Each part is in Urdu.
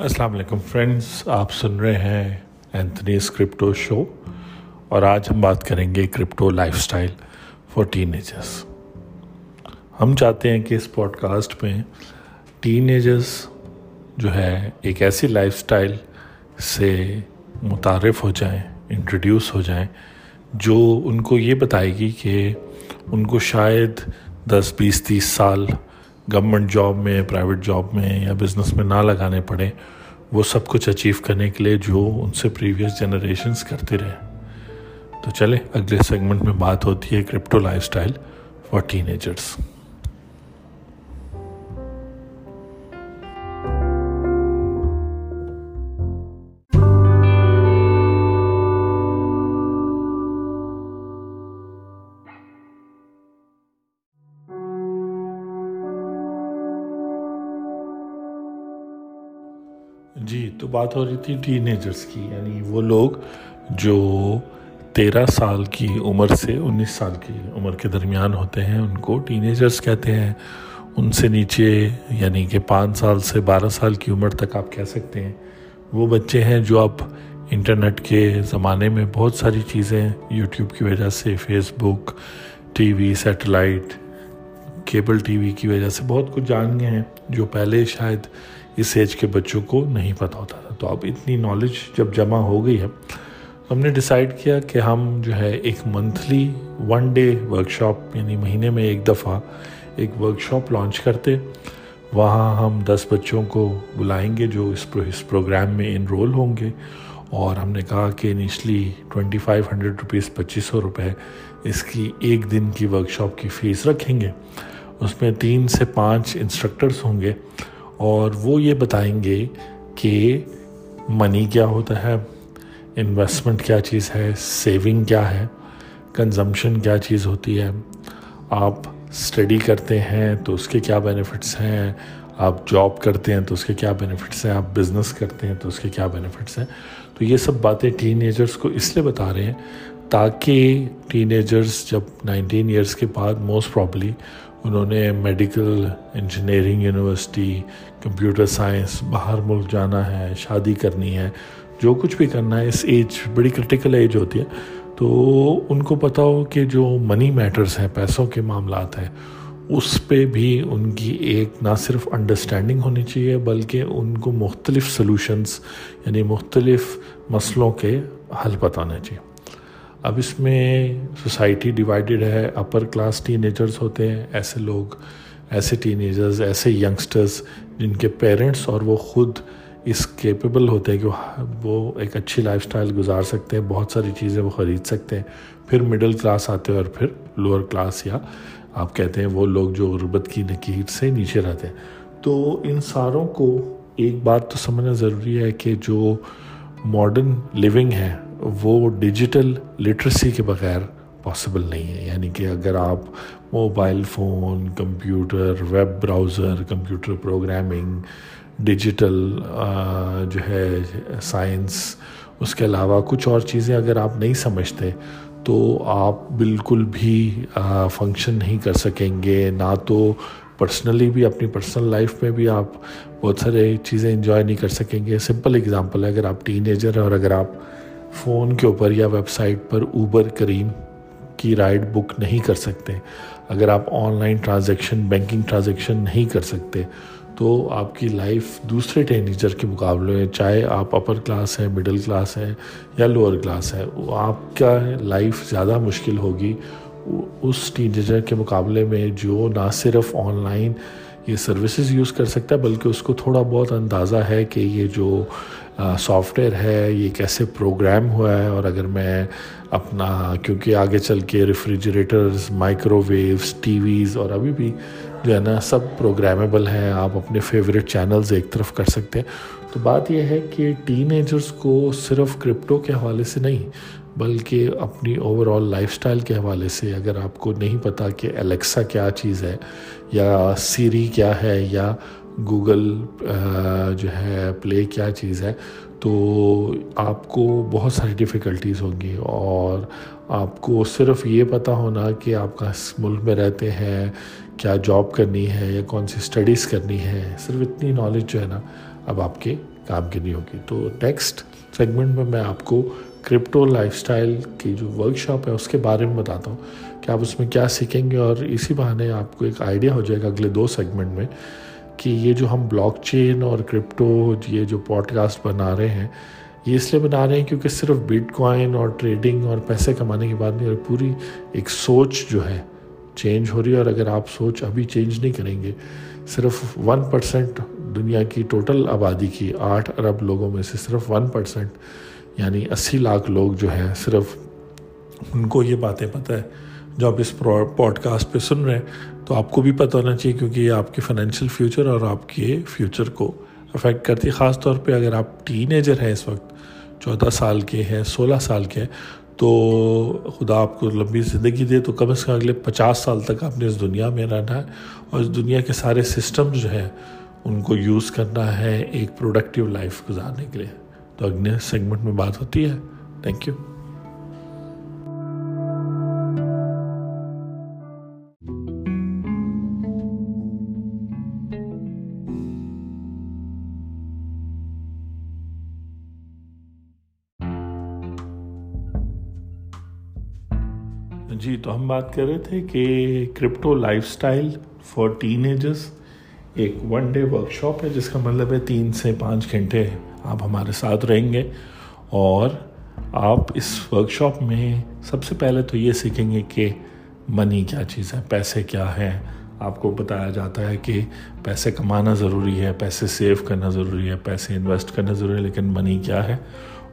السلام علیکم فرینڈز، آپ سن رہے ہیں اینتھنیز کرپٹو شو اور آج ہم بات کریں گے crypto lifestyle for teenagers ہم چاہتے ہیں کہ اس پوڈ کاسٹ میں ٹین ایجرس جو ہے ایک ایسی لائف سٹائل سے متعارف ہو جائیں، انٹروڈیوس ہو جائیں، جو ان کو یہ بتائے گی کہ ان کو شاید دس، بیس، تیس سال گورنمنٹ جاب میں، پرائیویٹ جاب میں یا بزنس میں نہ لگانے پڑے وہ سب کچھ اچیو کرنے کے لیے جو ان سے پریویس جنریشنز کرتے رہے۔ تو چلے اگلے سیگمنٹ میں بات ہوتی ہے crypto lifestyle for teenagers بات ہو رہی تھی ٹین ایجرس کی یعنی وہ لوگ جو تیرہ سال کی عمر سے انیس سال کی عمر کے درمیان ہوتے ہیں، ان کو ٹین ایجرس کہتے ہیں۔ ان سے نیچے یعنی کہ پانچ سال سے بارہ سال کی عمر تک آپ کہہ سکتے ہیں۔ وہ بچے ہیں جو اب انٹرنیٹ کے زمانے میں بہت ساری چیزیں یوٹیوب کی وجہ سے Facebook TV, satellite, cable TV کی وجہ سے بہت کچھ جان گئے ہیں، جو پہلے شاید اس ایج کے بچوں کو نہیں پتہ ہوتا تھا۔ تو اب اتنی نالج جب جمع ہو گئی ہے تو ہم نے ڈیسائیڈ کیا کہ ہم جو ہے ایک monthly one day workshop یعنی مہینے میں ایک دفعہ ایک ورک شاپ لانچ کرتے۔ وہاں ہم دس بچوں کو بلائیں گے جو اس اس پروگرام میں انرول ہوں گے۔ اور ہم نے کہا کہ initially twenty five hundred rupees پچیس سو روپے اس کی ایک دن کی ورک شاپ کی فیس رکھیں گے۔ اس میں تین سے پانچ انسٹرکٹرس ہوں گے۔ اور وہ یہ بتائیں گے کہ منی کیا ہوتا ہے انویسٹمنٹ کیا چیز ہے سیونگ کیا ہے کنزمپشن کیا چیز ہوتی ہے، آپ اسٹڈی کرتے ہیں تو اس کے کیا بینیفٹس ہیں، آپ جاب کرتے ہیں تو اس کے کیا بینیفٹس ہیں، آپ بزنس کرتے ہیں تو اس کے کیا بینیفٹس ہیں، تو یہ سب باتیں ٹین ایجرس کو اس لیے بتا رہے ہیں تاکہ ٹین ایجرس جب نائنٹین ایئرس کے بعد موسٹ پرابلی انہوں نے medical engineering university, computer science, باہر ملک جانا ہے، شادی کرنی ہے، جو کچھ بھی کرنا ہے، اس ایج، بڑی کرٹیکل ایج ہوتی ہے، تو ان کو پتہ ہو کہ جو منی میٹرز ہیں، پیسوں کے معاملات ہیں، اس پہ بھی ان کی ایک نہ صرف انڈرسٹینڈنگ ہونی چاہیے، بلکہ ان کو مختلف سلوشنز یعنی مختلف مسئلوں کے حل بتانا چاہیے۔ اب اس میں سوسائٹی ڈیوائیڈڈ ہے اپر کلاس ٹین ایجرز ہوتے ہیں، ایسے لوگ، ایسے ٹین ایجرز ایسے ینگسٹرز جن کے پیرنٹس اور وہ خود اس کیپیبل ہوتے ہیں کہ وہ ایک اچھی لائف سٹائل گزار سکتے ہیں، بہت ساری چیزیں وہ خرید سکتے ہیں۔ پھر مڈل کلاس آتے ہیں اور پھر لوور کلاس یا آپ کہتے ہیں وہ لوگ جو غربت کی نکیر سے نیچے رہتے ہیں۔ تو ان ساروں کو ایک بات تو سمجھنا ضروری ہے کہ جو ماڈرن لیونگ ہے وہ ڈیجیٹل لٹریسی کے بغیر پاسبل نہیں ہے۔ یعنی کہ اگر آپ mobile phone, computer, web browser, computer programming, digital جو ہے، سائنس، اس کے علاوہ کچھ اور چیزیں اگر آپ نہیں سمجھتے تو آپ بالکل بھی فنکشن نہیں کر سکیں گے۔ نہ تو پرسنلی بھی، اپنی پرسنل لائف میں بھی آپ بہت سارے چیزیں انجوائے نہیں کر سکیں گے۔ سمپل اگزامپل ہے، اگر آپ ٹین ایجر ہیں اور اگر آپ فون کے اوپر یا ویب سائٹ پر اوبر کریم کی رائڈ بک نہیں کر سکتے۔ اگر آپ online transaction, banking transaction نہیں کر سکتے، تو آپ کی لائف دوسرے ٹینیجر کے مقابلے میں، چاہے آپ اپر کلاس ہیں مڈل کلاس ہیں یا لوور کلاس ہے آپ کا لائف زیادہ مشکل ہوگی۔ اس ٹینیجر کے مقابلے میں جو نہ صرف آن لائن یہ سروسز یوز کر سکتا ہے، بلکہ اس کو تھوڑا بہت اندازہ ہے کہ یہ جو سافٹ ویئر ہے، یہ کیسے پروگرام ہوا ہے۔ اور اگر میں اپنا، کیونکہ آگے چل کے refrigerators microwaves TVs اور ابھی بھی جو ہے نا، سب پروگرامیبل ہیں۔ آپ اپنے فیوریٹ چینلز ایک طرف کر سکتے ہیں۔ تو بات یہ ہے کہ ٹین ایجرز کو صرف کرپٹو کے حوالے سے نہیں بلکہ اپنی اوور آل لائف سٹائل کے حوالے سے اگر آپ کو نہیں پتا کہ الیکسا کیا چیز ہے یا سیری کیا ہے یا گوگل جو ہے پلے کیا چیز ہے، تو آپ کو بہت ساری ڈیفیکلٹیز ہوں گی اور آپ کو صرف یہ پتہ ہونا کہ آپ کس ملک میں رہتے ہیں، کیا جاب کرنی ہے یا کون سی اسٹڈیز کرنی ہے، صرف اتنی نالج جو ہے نا اب آپ کے کام کی نہیں ہوگی۔ تو نیکسٹ سیگمنٹ میں میں آپ کو کرپٹو لائف سٹائل کی جو ورک شاپ ہے، اس کے بارے میں بتاتا ہوں کہ آپ اس میں کیا سیکھیں گے اور اسی بہانے آپ کو ایک آئیڈیا ہو جائے گا اگلے دو سیگمنٹ میں کہ یہ جو ہم بلاک چین اور کرپٹو یہ جو پوڈ کاسٹ بنا رہے ہیں، یہ اس لیے بنا رہے ہیں کیونکہ صرف بٹ کوائن اور ٹریڈنگ اور پیسے کمانے کی بات نہیں اور پوری ایک سوچ جو ہے چینج ہو رہی ہے اور اگر آپ سوچ ابھی چینج نہیں کریں گے، صرف ون پرسنٹ دنیا کی ٹوٹل آبادی کی آٹھ ارب لوگوں میں سے صرف ون پرسنٹ یعنی اسی لاکھ لوگ جو ہیں صرف ان کو یہ باتیں پتہ ہے۔ جو آپ اس پوڈ کاسٹ پہ سن رہے ہیں، تو آپ کو بھی پتہ ہونا چاہیے کیونکہ یہ آپ کے فائنینشیل فیوچر اور آپ کے فیوچر کو افیکٹ کرتی ہے۔ خاص طور پہ اگر آپ ٹین ایجر ہیں اس وقت، چودہ سال کے ہیں، سولہ سال کے ہیں، تو خدا آپ کو لمبی زندگی دے، تو کم از کم اگلے پچاس سال تک آپ نے اس دنیا میں رہنا ہے۔ اور اس دنیا کے سارے سسٹم جو ہیں، ان کو یوز کرنا ہے ایک پروڈکٹیو لائف گزارنے کے لیے۔ تو اگلے سیگمنٹ میں بات ہوتی ہے. تھینک یو جی تو ہم بات کر رہے تھے کہ crypto lifestyle for teenagers ایک ون ڈے ورک شاپ ہے، جس کا مطلب ہے تین سے پانچ گھنٹے آپ ہمارے ساتھ رہیں گے اور آپ اس ورک شاپ میں سب سے پہلے تو یہ سیکھیں گے کہ منی کیا چیز ہے، پیسے کیا ہیں۔ آپ کو بتایا جاتا ہے کہ پیسے کمانا ضروری ہے، پیسے سیو کرنا ضروری ہے، پیسے انویسٹ کرنا ضروری ہے، لیکن منی کیا ہے؟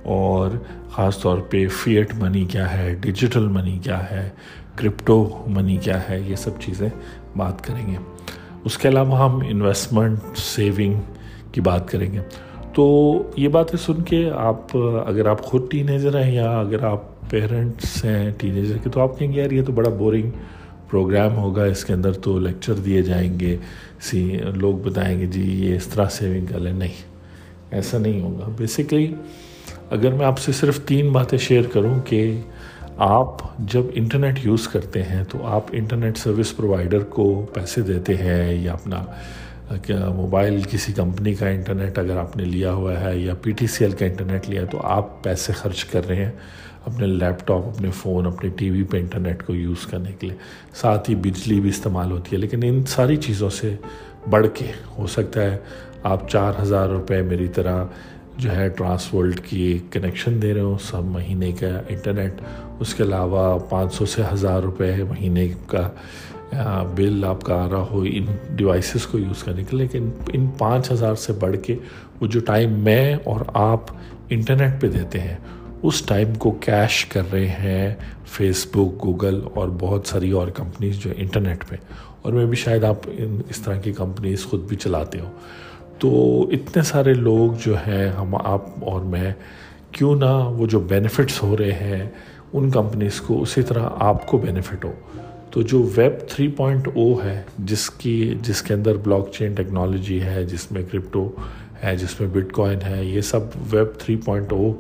اور خاص طور پہ فیٹ منی کیا ہے ڈیجیٹل منی کیا ہے کرپٹو منی کیا ہے، یہ سب چیزیں بات کریں گے۔ اس کے علاوہ ہم انویسٹمنٹ سیونگ کی بات کریں گے۔ تو یہ باتیں سن کے آپ، اگر آپ خود ٹین ایجر ہیں یا اگر آپ پیرنٹس ہیں ٹین ایجر کے، تو آپ کہیں گے یار یہ تو بڑا بورنگ پروگرام ہوگا، اس کے اندر تو لیکچر دیے جائیں گے، سی، لوگ بتائیں گے جی یہ اس طرح سیونگ کر لیں نہیں، ایسا نہیں ہوگا۔ بیسکلی اگر میں آپ سے صرف تین باتیں شیئر کروں کہ آپ جب انٹرنیٹ یوز کرتے ہیں تو آپ انٹرنیٹ سروس پرووائڈر کو پیسے دیتے ہیں یا اپنا موبائل کسی کمپنی کا انٹرنیٹ اگر آپ نے لیا ہوا ہے یا پی ٹی سی ایل کا انٹرنیٹ لیا ہے، تو آپ پیسے خرچ کر رہے ہیں اپنے لیپ ٹاپ، اپنے فون، اپنے ٹی وی پہ انٹرنیٹ کو یوز کرنے کے لیے۔ ساتھ ہی بجلی بھی استعمال ہوتی ہے، لیکن ان ساری چیزوں سے بڑھ کے ہو سکتا ہے۔ آپ چار ہزار روپے میری طرح جو ہے ٹرانس ورلڈ کی کنیکشن دے رہے ہوں سب مہینے کا انٹرنیٹ، اس کے علاوہ پانچ سو سے ہزار روپے مہینے کا بل آپ کا آ رہا ہو، ان ڈیوائسز کو یوز کرنے کے لیکن ان پانچ ہزار سے بڑھ کے وہ جو ٹائم میں اور آپ انٹرنیٹ پہ دیتے ہیں، اس ٹائم کو کیش کر رہے ہیں فیس بک گوگل اور بہت ساری اور کمپنیز جو انٹرنیٹ پہ۔ اور میں بھی شاید آپ ان اس طرح کی کمپنیز خود بھی چلاتے ہوں تو اتنے سارے لوگ جو ہیں، ہم، آپ اور میں، کیوں نہ وہ جو بینیفٹس ہو رہے ہیں، ان کمپنیز کو اسی طرح آپ کو بینیفٹ ہو۔ تو جو ویب تھری پوائنٹ او ہے، جس کی، جس کے اندر بلاک چین ٹیکنالوجی ہے، جس میں کرپٹو ہے، جس میں بٹ کوائن ہے، یہ سب ویب تھری پوائنٹ او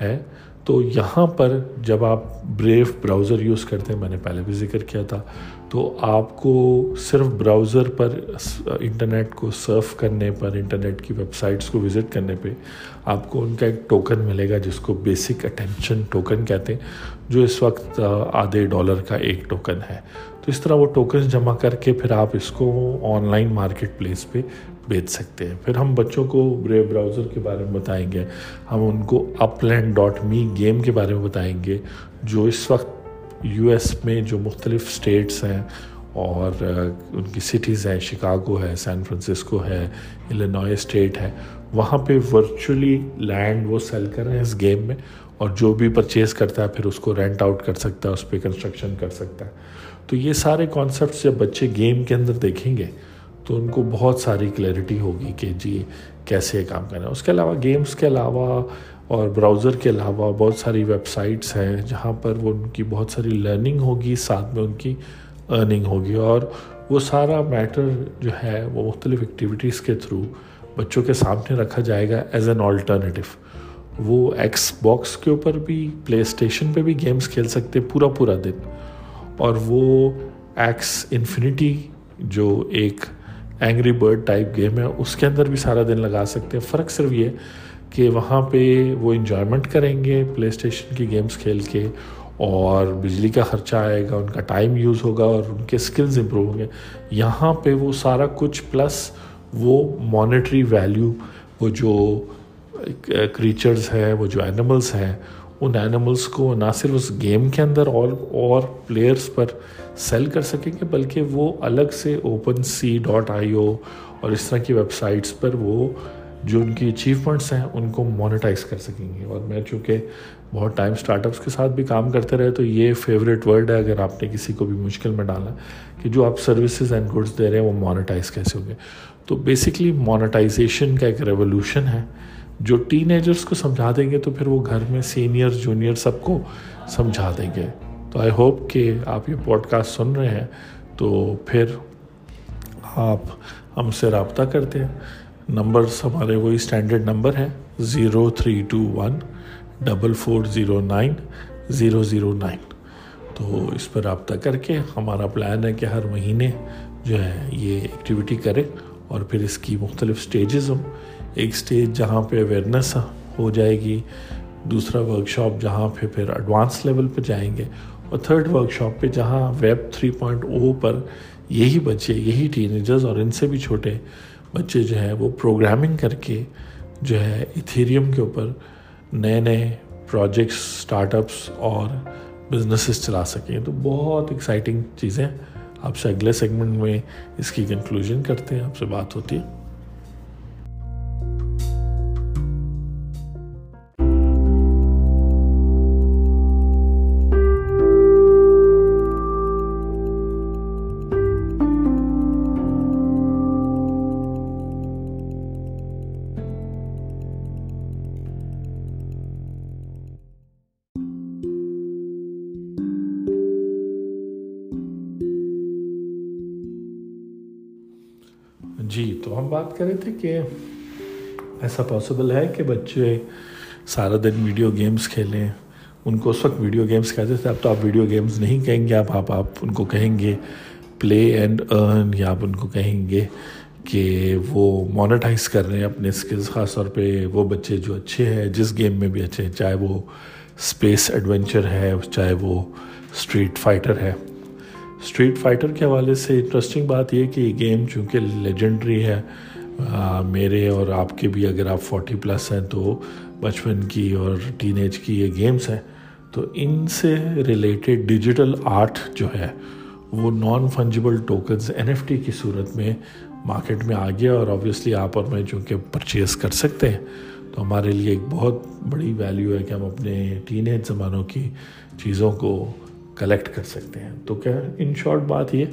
ہے۔ تو یہاں پر جب آپ بریو براؤزر یوز کرتے ہیں، میں نے پہلے بھی ذکر کیا تھا تو آپ کو صرف براؤزر پر انٹرنیٹ کو سرف کرنے پر، انٹرنیٹ کی ویب سائٹس کو وزٹ کرنے پہ آپ کو ان کا ایک ٹوکن ملے گا جس کو بیسک اٹینشن ٹوکن کہتے ہیں، جو اس وقت آدھے ڈالر کا ایک ٹوکن ہے۔ تو اس طرح وہ ٹوکنز جمع کر کے پھر آپ اس کو آن لائن مارکیٹ پلیس پہ بیچ سکتے ہیں۔ پھر ہم بچوں کو بریو براؤزر کے بارے میں بتائیں گے۔ ہم ان کو Upland dot me game کے بارے میں بتائیں گے، جو اس وقت یو ایس میں جو مختلف اسٹیٹس ہیں اور ان کی سٹیز ہیں، شکاگو ہے سین فرانسسکو ہے الینوائے اسٹیٹ ہے، وہاں پہ ورچولی لینڈ وہ سیل کر رہے ہیں اس گیم میں اور جو بھی پرچیز کرتا ہے پھر اس کو رینٹ آؤٹ کر سکتا ہے، اس پہ کنسٹرکشن کر سکتا ہے۔ تو یہ سارے کانسیپٹس جب بچے گیم کے اندر دیکھیں گے تو ان کو بہت ساری کلیئرٹی ہوگی کہ جی کیسے کام کرنا ہے اس کے علاوہ گیمس کے علاوہ اور براؤزر کے علاوہ بہت ساری ویب سائٹس ہیں جہاں پر وہ ان کی بہت ساری لرننگ ہوگی، ساتھ میں ان کی ارننگ ہوگی اور وہ سارا میٹر جو ہے وہ مختلف ایکٹیویٹیز کے تھرو بچوں کے سامنے رکھا جائے گا ایز این آلٹرنیٹیو وہ ایکس باکس کے اوپر بھی پلے اسٹیشن پہ بھی گیمز کھیل سکتے پورا پورا دن اور وہ ایکس انفینٹی جو ایک اینگری برڈ ٹائپ گیم ہے، اس کے اندر بھی سارا دن لگا سکتے ہیں۔ فرق صرف یہ کہ وہاں پہ وہ انجوائمنٹ کریں گے پلے اسٹیشن کی گیمز کھیل کے اور بجلی کا خرچہ آئے گا، ان کا ٹائم یوز ہوگا اور ان کے اسکلز امپروو ہوں گے۔ یہاں پہ وہ سارا کچھ پلس وہ مانیٹری ویلیو وہ جو کریچرز ہیں، وہ جو اینیملس ہیں، ان اینیملس کو نہ صرف اس گیم کے اندر اور اور پلیئرس پر سیل کر سکیں گے، بلکہ وہ الگ سے اوپن سی ڈاٹ آئی او اور اس طرح کی ویب سائٹس پر وہ جو ان کی اچیومنٹس ہیں، ان کو مانیٹائز کر سکیں گے اور میں چونکہ بہت ٹائم اسٹارٹ اپس کے ساتھ بھی کام کرتے رہے، تو یہ فیوریٹ ورڈ ہے، اگر آپ نے کسی کو بھی مشکل میں ڈالا کہ جو آپ سروسز اینڈ گڈس دے رہے ہیں، وہ مانیٹائز کیسے ہوں گے؟ تو بیسکلی مانیٹائزیشن کا ایک ریولیوشن ہے۔ جو ٹین ایجرس کو سمجھا دیں گے، تو پھر وہ گھر میں سینئر جونیئر سب کو سمجھا دیں گے۔ تو آئی ہوپ کہ آپ یہ پوڈ کاسٹ سن رہے ہیں، تو پھر آپ ہم سے رابطہ کرتے ہیں۔ نمبرس ہمارے وہی اسٹینڈرڈ نمبر ہیں، zero three two one, double four zero nine, zero zero nine. تو اس پر رابطہ کر کے ہمارا پلان ہے کہ ہر مہینے جو ہے یہ ایکٹیویٹی کریں اور پھر اس کی مختلف اسٹیجز ہوں۔ ایک اسٹیج جہاں پہ اویئرنیس ہو جائے گی، دوسرا ورک شاپ جہاں پہ پھر ایڈوانس لیول پہ جائیں گے، اور تھرڈ ورک شاپ پہ جہاں ویب تھری پوائنٹ او پر یہی بچے، یہی ٹینیجرز اور ان سے بھی چھوٹے بچے جو ہے وہ پروگرامنگ کر کے جو ہے ایتھیریم کے اوپر نئے نئے پروجیکٹس اسٹارٹ اپس اور بزنسز چلا سکیں۔ تو بہت ایکسائٹنگ چیزیں آپ سے اگلے سیگمنٹ میں اس کی کنکلوژن کرتے ہیں۔ آپ سے بات ہوتی ہے۔ جی تو ہم بات کر رہے تھے کہ ایسا پاسبل ہے کہ بچے سارا دن ویڈیو گیمز کھیلیں؟ ان کو اس وقت ویڈیو گیمز کہتے تھے، اب تو آپ ویڈیو گیمز نہیں کہیں گے آپ آپ آپ ان کو کہیں گے پلے اینڈ ارن یا آپ ان کو کہیں گے کہ وہ مانیٹائز کر رہے ہیں اپنے اسکلز خاص طور پہ وہ بچے جو اچھے ہیں، جس گیم میں بھی اچھے ہیں، چاہے وہ اسپیس ایڈونچر ہے، چاہے وہ اسٹریٹ فائٹر ہے۔ اسٹریٹ فائٹر کے حوالے سے انٹرسٹنگ بات یہ کہ یہ گیم چونکہ لیجنڈری ہے میرے اور آپ کے بھی اگر آپ فورٹی پلس ہیں تو بچپن کی اور ٹین ایج کی یہ گیمز ہیں۔ تو ان سے ریلیٹڈ ڈیجیٹل آرٹ جو ہے، وہ non fungible tokens N F T کی صورت میں مارکیٹ میں آ گیا اور آبویسلی آپ اور میں چونکہ پرچیز کر سکتے ہیں۔ تو ہمارے لیے ایک بہت بڑی ویلیو ہے کہ ہم اپنے ٹین ایج زمانوں کی چیزوں کو کلیکٹ کر سکتے ہیں۔ تو کیا ان شارٹ بات یہ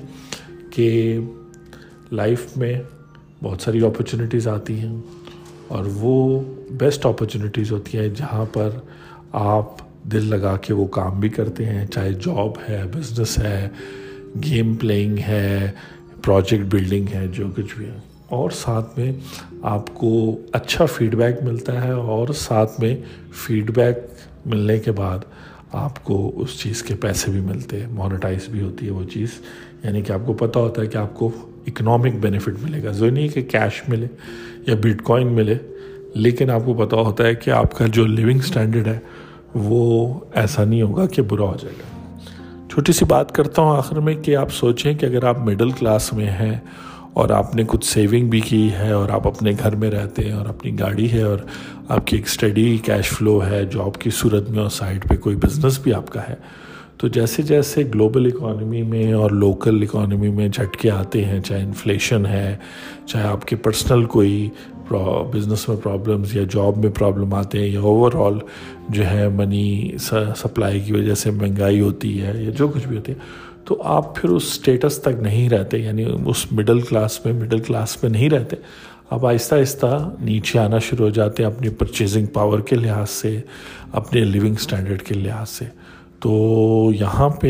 کہ لائف میں بہت ساری اپرچونیٹیز آتی ہیں اور وہ بیسٹ اپرچونیٹیز ہوتی ہیں جہاں پر آپ دل لگا کے وہ کام بھی کرتے ہیں، چاہے جاب ہے بزنس ہے گیم پلینگ ہے پروجیکٹ بلڈنگ ہے، جو کچھ بھی ہے۔ اور ساتھ میں آپ کو اچھا فیڈ بیک ملتا ہے اور ساتھ میں فیڈ بیک ملنے کے بعد آپ کو اس چیز کے پیسے بھی ملتے ہیں مانیٹائز بھی ہوتی ہے وہ چیز۔ یعنی کہ آپ کو پتہ ہوتا ہے کہ آپ کو اکنامک بینیفٹ ملے گا۔ جو نہیں کہ کیش ملے یا بٹ کوائن ملے، لیکن آپ کو پتہ ہوتا ہے کہ آپ کا جو لیونگ سٹینڈرڈ ہے، وہ ایسا نہیں ہوگا کہ برا ہو جائے گا۔ چھوٹی سی بات کرتا ہوں آخر میں کہ آپ سوچیں کہ اگر آپ مڈل کلاس میں ہیں اور آپ نے کچھ سیونگ بھی کی ہے اور آپ اپنے گھر میں رہتے ہیں اور اپنی گاڑی ہے اور آپ کی ایک اسٹڈی کیش فلو ہے جاب کی صورت میں اور سائڈ پہ کوئی بزنس بھی آپ کا ہے۔ تو جیسے جیسے گلوبل اکانومی میں اور لوکل اکانومی میں جھٹکے آتے ہیں، چاہے انفلیشن ہے، چاہے آپ کے پرسنل کوئی بزنس میں پرابلمز یا جاب میں پرابلم آتے ہیں یا اوور آل جو ہے منی سپلائی کی وجہ سے مہنگائی ہوتی ہے یا جو کچھ بھی ہوتی ہے، تو آپ پھر اس سٹیٹس تک نہیں رہتے یعنی اس مڈل کلاس میں مڈل کلاس میں نہیں رہتے۔ آپ آہستہ آہستہ نیچے آنا شروع ہو جاتے ہیں اپنی پرچیزنگ پاور کے لحاظ سے، اپنے لیونگ سٹینڈرڈ کے لحاظ سے۔ تو یہاں پہ